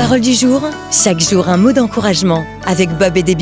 Parole du jour, chaque jour un mot d'encouragement avec Bob et des.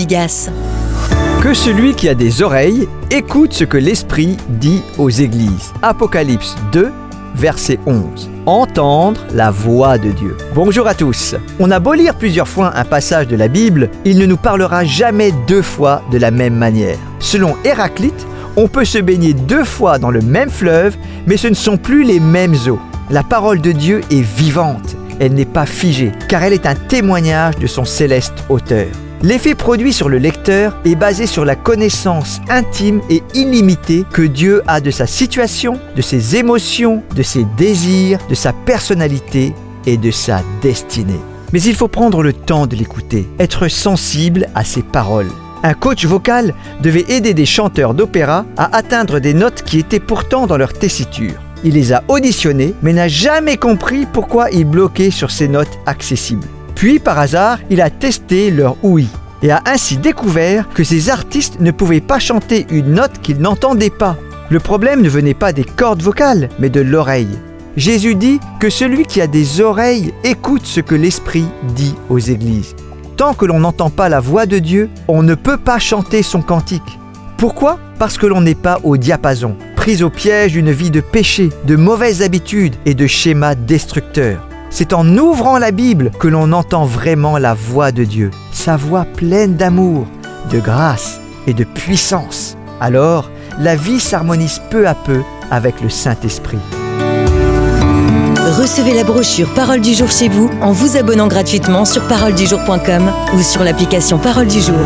Que celui qui a des oreilles écoute ce que l'Esprit dit aux églises. Apocalypse 2, verset 11. Entendre la voix de Dieu. Bonjour à tous. On a beau lire plusieurs fois un passage de la Bible, il ne nous parlera jamais deux fois de la même manière. Selon Héraclite, on peut se baigner deux fois dans le même fleuve, mais ce ne sont plus les mêmes eaux. La parole de Dieu est vivante, elle n'est pas figée, car elle est un témoignage de son céleste auteur. L'effet produit sur le lecteur est basé sur la connaissance intime et illimitée que Dieu a de sa situation, de ses émotions, de ses désirs, de sa personnalité et de sa destinée. Mais il faut prendre le temps de l'écouter, être sensible à ses paroles. Un coach vocal devait aider des chanteurs d'opéra à atteindre des notes qui étaient pourtant dans leur tessiture. Il les a auditionnés, mais n'a jamais compris pourquoi ils bloquaient sur ces notes accessibles. Puis, par hasard, il a testé leur ouïe et a ainsi découvert que ces artistes ne pouvaient pas chanter une note qu'ils n'entendaient pas. Le problème ne venait pas des cordes vocales, mais de l'oreille. Jésus dit que celui qui a des oreilles écoute ce que l'Esprit dit aux églises. Tant que l'on n'entend pas la voix de Dieu, on ne peut pas chanter son cantique. Pourquoi? Parce que l'on n'est pas au diapason, au piège d'une vie de péché, de mauvaises habitudes et de schémas destructeurs. C'est en ouvrant la Bible que l'on entend vraiment la voix de Dieu, sa voix pleine d'amour, de grâce et de puissance. Alors, la vie s'harmonise peu à peu avec le Saint-Esprit. Recevez la brochure Parole du jour chez vous en vous abonnant gratuitement sur paroledujour.com ou sur l'application Parole du jour.